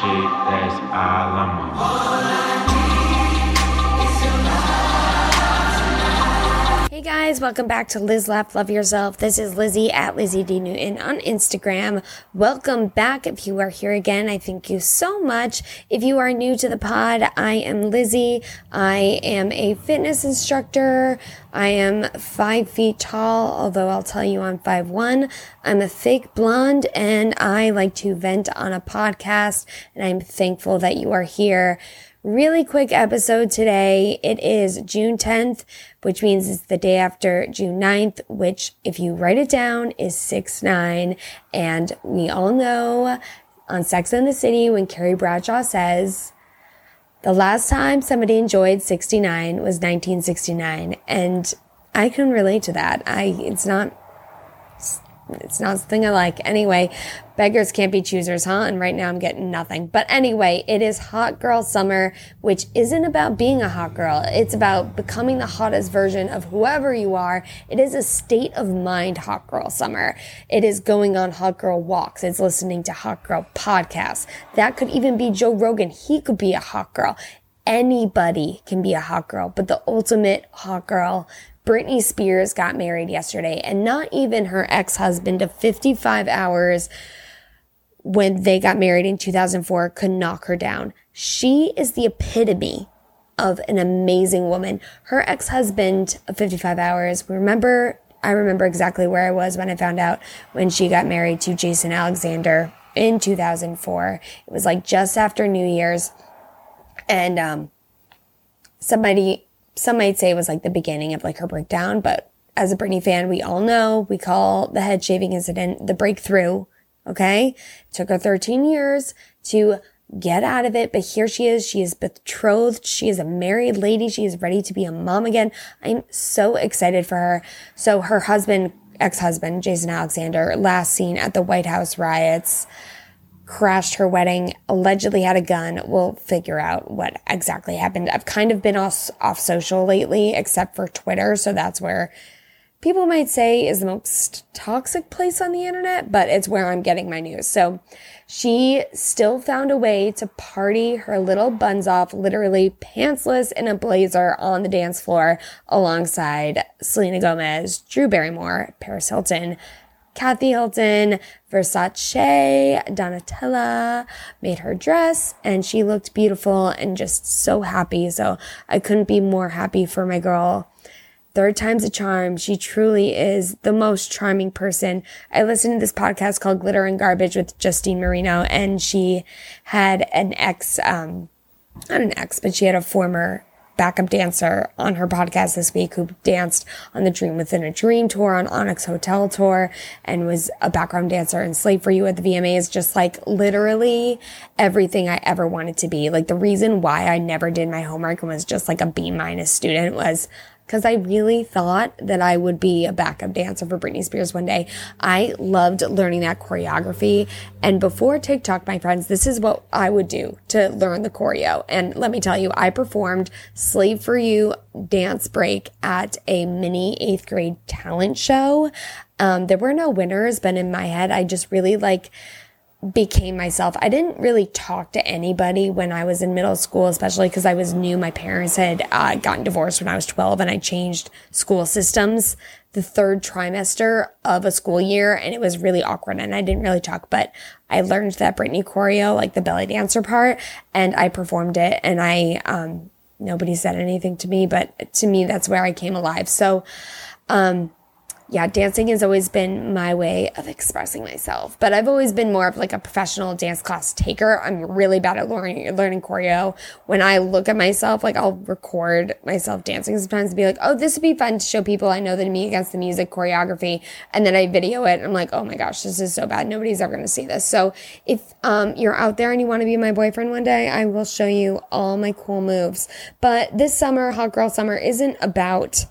shit, that's all I'm on. Guys, welcome back to Liz Laugh Love Yourself. This is Lizzie at Lizzie D Newton on Instagram. Welcome back. If you are here again, I thank you so much. If you are new to the pod, I am Lizzie. I am a fitness instructor. I am five feet tall, although I'll tell you I'm five one. I'm a fake blonde and I like to vent on a podcast and I'm thankful that you are here. Really quick episode today. It is June 10th, which means it's the day after June 9th, which if you write it down is 6-9. And we all know on Sex and the City when Carrie Bradshaw says, the last time somebody enjoyed 69 was 1969. And I can relate to that. I, it's not it's not something I like. Anyway, beggars can't be choosers, huh? And right now I'm getting nothing. But anyway, it is hot girl summer, which isn't about being a hot girl. It's about becoming the hottest version of whoever you are. It is a state of mind hot girl summer. It is going on hot girl walks. It's listening to hot girl podcasts. That could even be Joe Rogan. He could be a hot girl anybody can be a hot girl, but the ultimate hot girl Britney Spears got married yesterday, and not even her ex husband of 55 hours when they got married in 2004 could knock her down. She is the epitome of an amazing woman. Her ex husband of 55 hours, remember, I remember exactly where I was when I found out when she got married to Jason Alexander in 2004. It was like just after New Year's. And um, somebody some might say it was like the beginning of like her breakdown, but as a Britney fan, we all know we call the head shaving incident the breakthrough. Okay. It took her 13 years to get out of it, but here she is. She is betrothed. She is a married lady. She is ready to be a mom again. I'm so excited for her. So her husband, ex-husband, Jason Alexander, last seen at the White House riots crashed her wedding, allegedly had a gun. We'll figure out what exactly happened. I've kind of been off, off social lately, except for Twitter. So that's where people might say is the most toxic place on the internet, but it's where I'm getting my news. So she still found a way to party her little buns off, literally pantsless in a blazer on the dance floor alongside Selena Gomez, Drew Barrymore, Paris Hilton, Kathy Hilton, Versace, Donatella made her dress and she looked beautiful and just so happy. So I couldn't be more happy for my girl. Third time's a charm. She truly is the most charming person. I listened to this podcast called Glitter and Garbage with Justine Marino and she had an ex, um, not an ex, but she had a former backup dancer on her podcast this week who danced on the Dream Within a Dream tour, on Onyx Hotel tour, and was a background dancer in Slave for You at the VMAs. Just like literally everything I ever wanted to be. Like the reason why I never did my homework and was just like a B minus student was because I really thought that I would be a backup dancer for Britney Spears one day. I loved learning that choreography. And before TikTok, my friends, this is what I would do to learn the choreo. And let me tell you, I performed Slave for You dance break at a mini eighth grade talent show. Um, there were no winners, but in my head, I just really like, became myself. I didn't really talk to anybody when I was in middle school, especially because I was new. My parents had uh, gotten divorced when I was 12 and I changed school systems the third trimester of a school year and it was really awkward and I didn't really talk, but I learned that Britney choreo, like the belly dancer part, and I performed it and I, um, nobody said anything to me, but to me, that's where I came alive. So, um, yeah, dancing has always been my way of expressing myself, but I've always been more of like a professional dance class taker. I'm really bad at learning, learning choreo. When I look at myself, like I'll record myself dancing sometimes and be like, oh, this would be fun to show people I know that me against the music choreography. And then I video it I'm like, oh my gosh, this is so bad. Nobody's ever going to see this. So if, um, you're out there and you want to be my boyfriend one day, I will show you all my cool moves. But this summer, Hot Girl Summer isn't about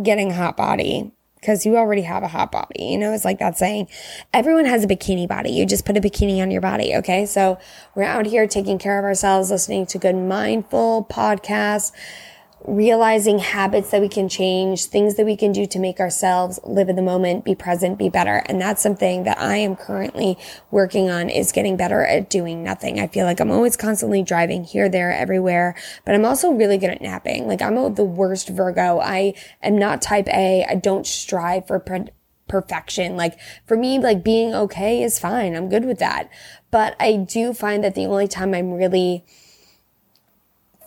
getting hot body because you already have a hot body. You know, it's like that saying, everyone has a bikini body. You just put a bikini on your body. Okay. So we're out here taking care of ourselves, listening to good mindful podcasts, realizing habits that we can change, things that we can do to make ourselves live in the moment, be present, be better. And that's something that I am currently working on is getting better at doing nothing. I feel like I'm always constantly driving here, there, everywhere, but I'm also really good at napping. Like I'm the worst Virgo. I am not type A. I don't strive for perfection. Like for me, like being okay is fine. I'm good with that. But I do find that the only time I'm really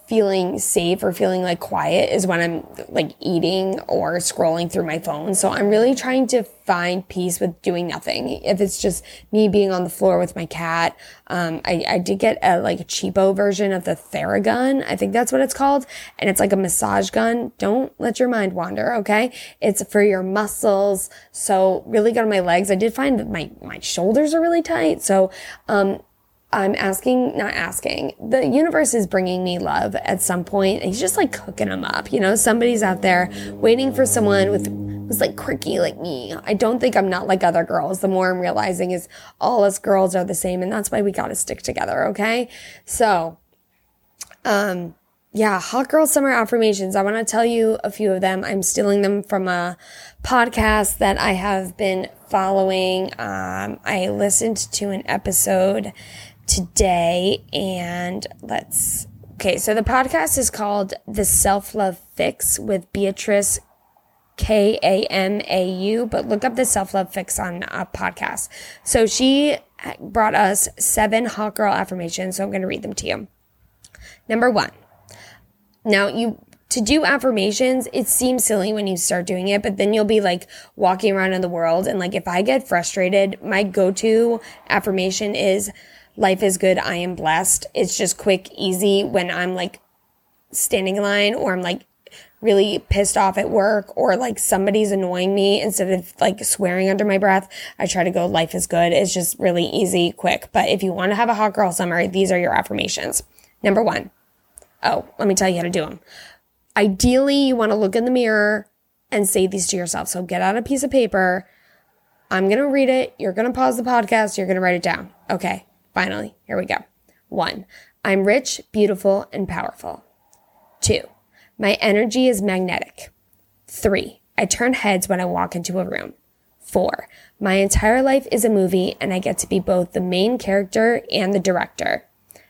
feeling safe or feeling like quiet is when I'm like eating or scrolling through my phone. So I'm really trying to find peace with doing nothing. If it's just me being on the floor with my cat, um, I, I did get a like a cheapo version of the Theragun. I think that's what it's called. And it's like a massage gun. Don't let your mind wander. Okay. It's for your muscles. So really good on my legs. I did find that my, my shoulders are really tight. So, um, I'm asking, not asking. The universe is bringing me love at some point. He's just like cooking them up. You know, somebody's out there waiting for someone with who's like quirky like me. I don't think I'm not like other girls. The more I'm realizing is all us girls are the same, and that's why we got to stick together. Okay, so, um, yeah, hot girl summer affirmations. I want to tell you a few of them. I'm stealing them from a podcast that I have been following. Um, I listened to an episode today and let's okay so the podcast is called the self-love fix with beatrice k-a-m-a-u but look up the self-love fix on a podcast so she brought us seven hot girl affirmations so i'm going to read them to you number one now you to do affirmations, it seems silly when you start doing it, but then you'll be like walking around in the world. And like, if I get frustrated, my go to affirmation is, life is good. I am blessed. It's just quick, easy when I'm like standing in line or I'm like really pissed off at work or like somebody's annoying me instead of like swearing under my breath. I try to go, life is good. It's just really easy, quick. But if you want to have a hot girl summer, these are your affirmations. Number one. Oh, let me tell you how to do them. Ideally, you want to look in the mirror and say these to yourself. So get out a piece of paper. I'm going to read it. You're going to pause the podcast. You're going to write it down. Okay. Finally, here we go. One, I'm rich, beautiful, and powerful. Two, my energy is magnetic. Three, I turn heads when I walk into a room. Four, my entire life is a movie and I get to be both the main character and the director.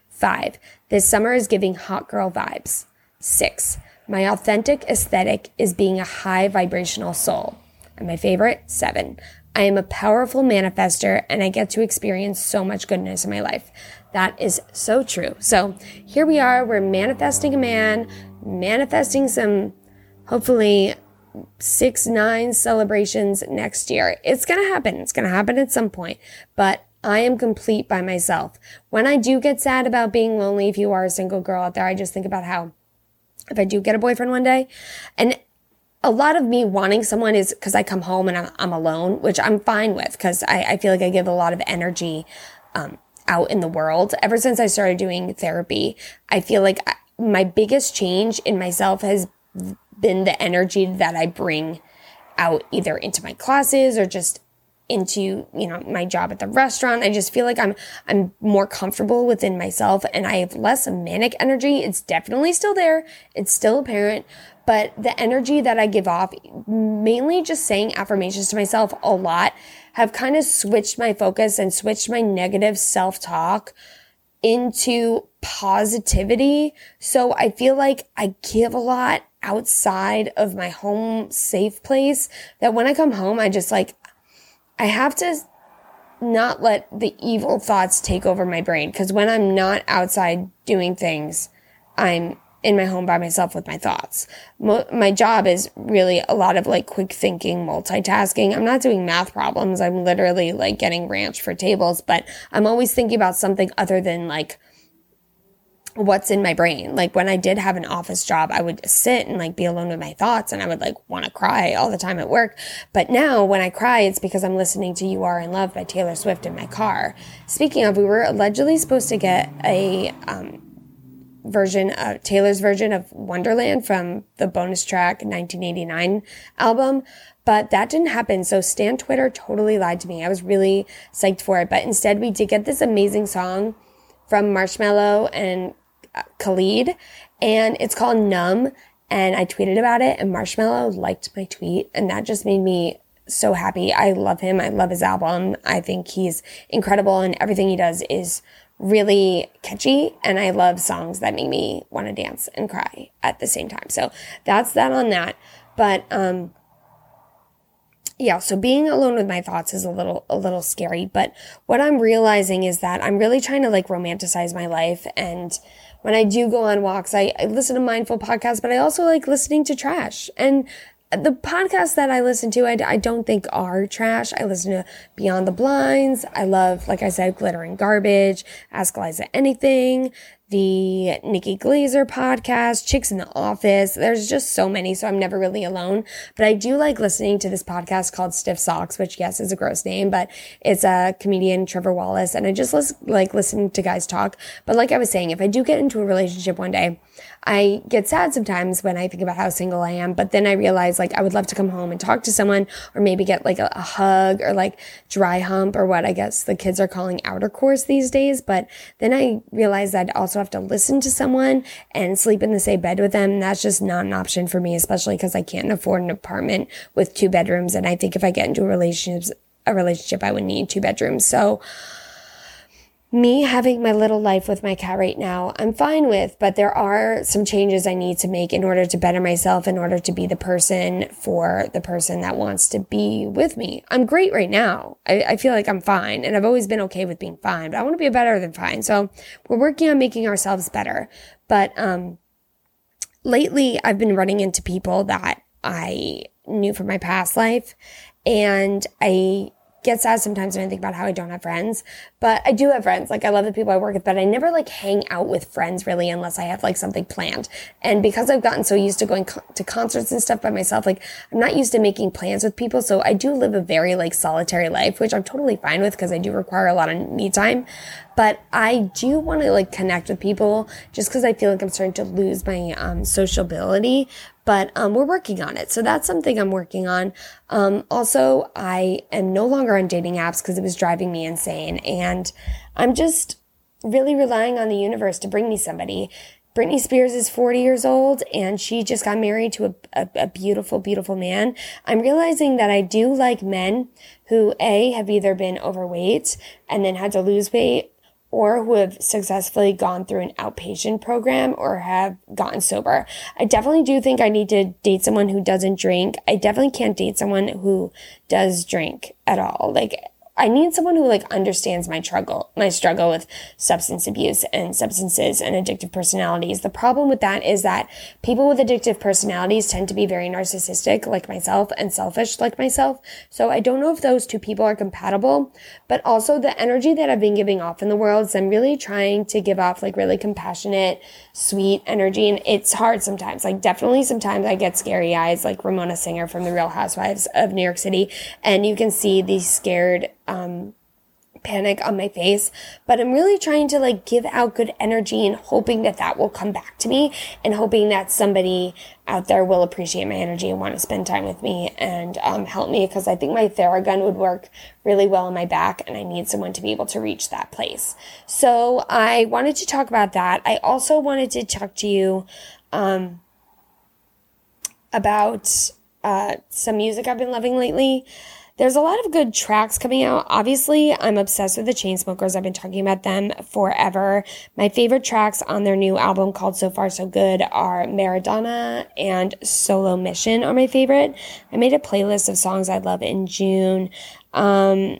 Five, this summer is giving hot girl vibes. Six, my authentic aesthetic is being a high vibrational soul. And my favorite, seven, I am a powerful manifester and I get to experience so much goodness in my life. That is so true. So here we are. We're manifesting a man, manifesting some, hopefully, six, nine celebrations next year. It's going to happen. It's going to happen at some point, but I am complete by myself. When I do get sad about being lonely, if you are a single girl out there, I just think about how if I do get a boyfriend one day and a lot of me wanting someone is because I come home and I'm, I'm, alone, which I'm fine with because I, I, feel like I give a lot of energy um, out in the world. Ever since I started doing therapy, I feel like I, my biggest change in myself has been the energy that I bring out either into my classes or just into you know my job at the restaurant. I just feel like i'm i'm more comfortable within myself and i have less manic energy. It's definitely still there. It's still apparent but the energy that I give off, mainly just saying affirmations to myself a lot, have kind of switched my focus and switched my negative self talk into positivity. So I feel like I give a lot outside of my home safe place that when I come home, I just like, I have to not let the evil thoughts take over my brain. Cause when I'm not outside doing things, I'm in my home by myself with my thoughts. Mo- my job is really a lot of like quick thinking, multitasking. I'm not doing math problems. I'm literally like getting ranch for tables, but I'm always thinking about something other than like what's in my brain. Like when I did have an office job, I would sit and like be alone with my thoughts and I would like want to cry all the time at work. But now when I cry, it's because I'm listening to You Are in Love by Taylor Swift in my car. Speaking of, we were allegedly supposed to get a, um, version of Taylor's version of Wonderland from the bonus track 1989 album, but that didn't happen. So Stan Twitter totally lied to me. I was really psyched for it, but instead we did get this amazing song from Marshmello and uh, Khalid, and it's called Numb. and I tweeted about it and Marshmello liked my tweet and that just made me so happy. I love him. I love his album. I think he's incredible and everything he does is really catchy and I love songs that make me want to dance and cry at the same time. So that's that on that. But um yeah, so being alone with my thoughts is a little a little scary, but what I'm realizing is that I'm really trying to like romanticize my life and when I do go on walks, I, I listen to mindful podcasts, but I also like listening to trash. And the podcasts that I listen to, I, I don't think are trash. I listen to Beyond the Blinds. I love, like I said, Glitter and Garbage, Ask Liza Anything, the Nikki Glazer podcast, Chicks in the Office. There's just so many, so I'm never really alone. But I do like listening to this podcast called Stiff Socks, which yes is a gross name, but it's a comedian Trevor Wallace, and I just like listening to guys talk. But like I was saying, if I do get into a relationship one day, I get sad sometimes when I think about how single I am, but then I realize like I would love to come home and talk to someone or maybe get like a, a hug or like dry hump or what I guess the kids are calling outer course these days. But then I realized I'd also have to listen to someone and sleep in the same bed with them. That's just not an option for me, especially because I can't afford an apartment with two bedrooms. And I think if I get into a relationship, a relationship, I would need two bedrooms. So, me having my little life with my cat right now, I'm fine with, but there are some changes I need to make in order to better myself, in order to be the person for the person that wants to be with me. I'm great right now. I, I feel like I'm fine and I've always been okay with being fine, but I want to be better than fine. So we're working on making ourselves better. But, um, lately I've been running into people that I knew from my past life and I get sad sometimes when I think about how I don't have friends, but I do have friends. Like I love the people I work with, but I never like hang out with friends really unless I have like something planned. And because I've gotten so used to going co- to concerts and stuff by myself, like I'm not used to making plans with people. So I do live a very like solitary life, which I'm totally fine with because I do require a lot of me time. But I do want to like connect with people just because I feel like I'm starting to lose my um, sociability but um, we're working on it. So that's something I'm working on. Um, also, I am no longer on dating apps because it was driving me insane. And I'm just really relying on the universe to bring me somebody. Britney Spears is 40 years old and she just got married to a, a, a, beautiful, beautiful man. I'm realizing that I do like men who A, have either been overweight and then had to lose weight or who have successfully gone through an outpatient program or have gotten sober. I definitely do think I need to date someone who doesn't drink. I definitely can't date someone who does drink at all. Like, I need someone who like understands my struggle, my struggle with substance abuse and substances and addictive personalities. The problem with that is that people with addictive personalities tend to be very narcissistic like myself and selfish like myself. So I don't know if those two people are compatible, but also the energy that I've been giving off in the world. So I'm really trying to give off like really compassionate, sweet energy. And it's hard sometimes. Like definitely sometimes I get scary eyes like Ramona Singer from the Real Housewives of New York City. And you can see these scared panic on my face, but I'm really trying to like give out good energy and hoping that that will come back to me and hoping that somebody out there will appreciate my energy and want to spend time with me and um, help me because I think my Theragun would work really well on my back and I need someone to be able to reach that place. So I wanted to talk about that. I also wanted to talk to you um, about uh, some music I've been loving lately. There's a lot of good tracks coming out. Obviously, I'm obsessed with the Chainsmokers. I've been talking about them forever. My favorite tracks on their new album called So Far So Good are Maradona and Solo Mission are my favorite. I made a playlist of songs I love in June. Um,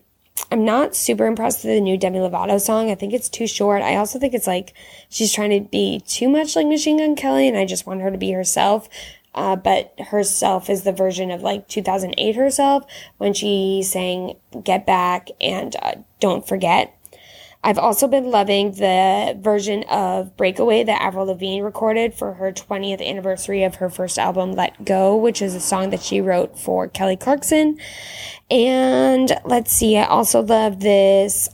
I'm not super impressed with the new Demi Lovato song. I think it's too short. I also think it's like she's trying to be too much like Machine Gun Kelly, and I just want her to be herself uh, but herself is the version of like 2008 herself when she sang Get Back and uh, Don't Forget. I've also been loving the version of Breakaway that Avril Lavigne recorded for her 20th anniversary of her first album, Let Go, which is a song that she wrote for Kelly Clarkson. And let's see, I also love this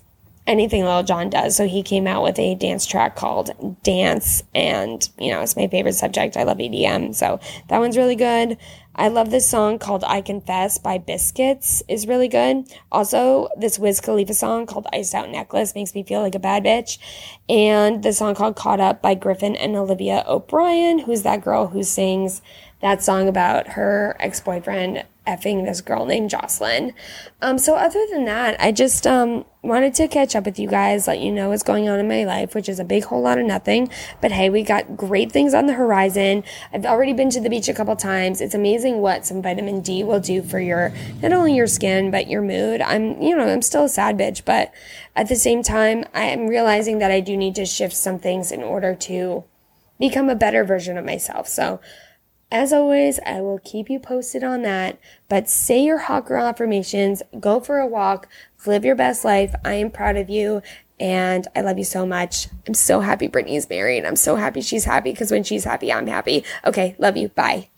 anything Lil Jon does. So he came out with a dance track called Dance, and you know, it's my favorite subject. I love EDM, so that one's really good. I love this song called I Confess by Biscuits is really good. Also, this Wiz Khalifa song called Iced Out Necklace makes me feel like a bad bitch. And the song called Caught Up by Gryffin and Olivia O'Brien, who's that girl who sings that song about her ex-boyfriend effing this girl named Josslyn. Um, so other than that, I just um, wanted to catch up with you guys, let you know what's going on in my life, which is a big whole lot of nothing. But hey, we got great things on the horizon. I've already been to the beach a couple times. It's amazing what some vitamin D will do for your not only your skin but your mood. I'm you know I'm still a sad bitch, but at the same time, I am realizing that I do need to shift some things in order to become a better version of myself. So as always, I will keep you posted on that. But say your hot girl affirmations, go for a walk, live your best life. I am proud of you and I love you so much. I'm so happy Britney is married. I'm so happy she's happy because when she's happy, I'm happy. Okay, love you. Bye.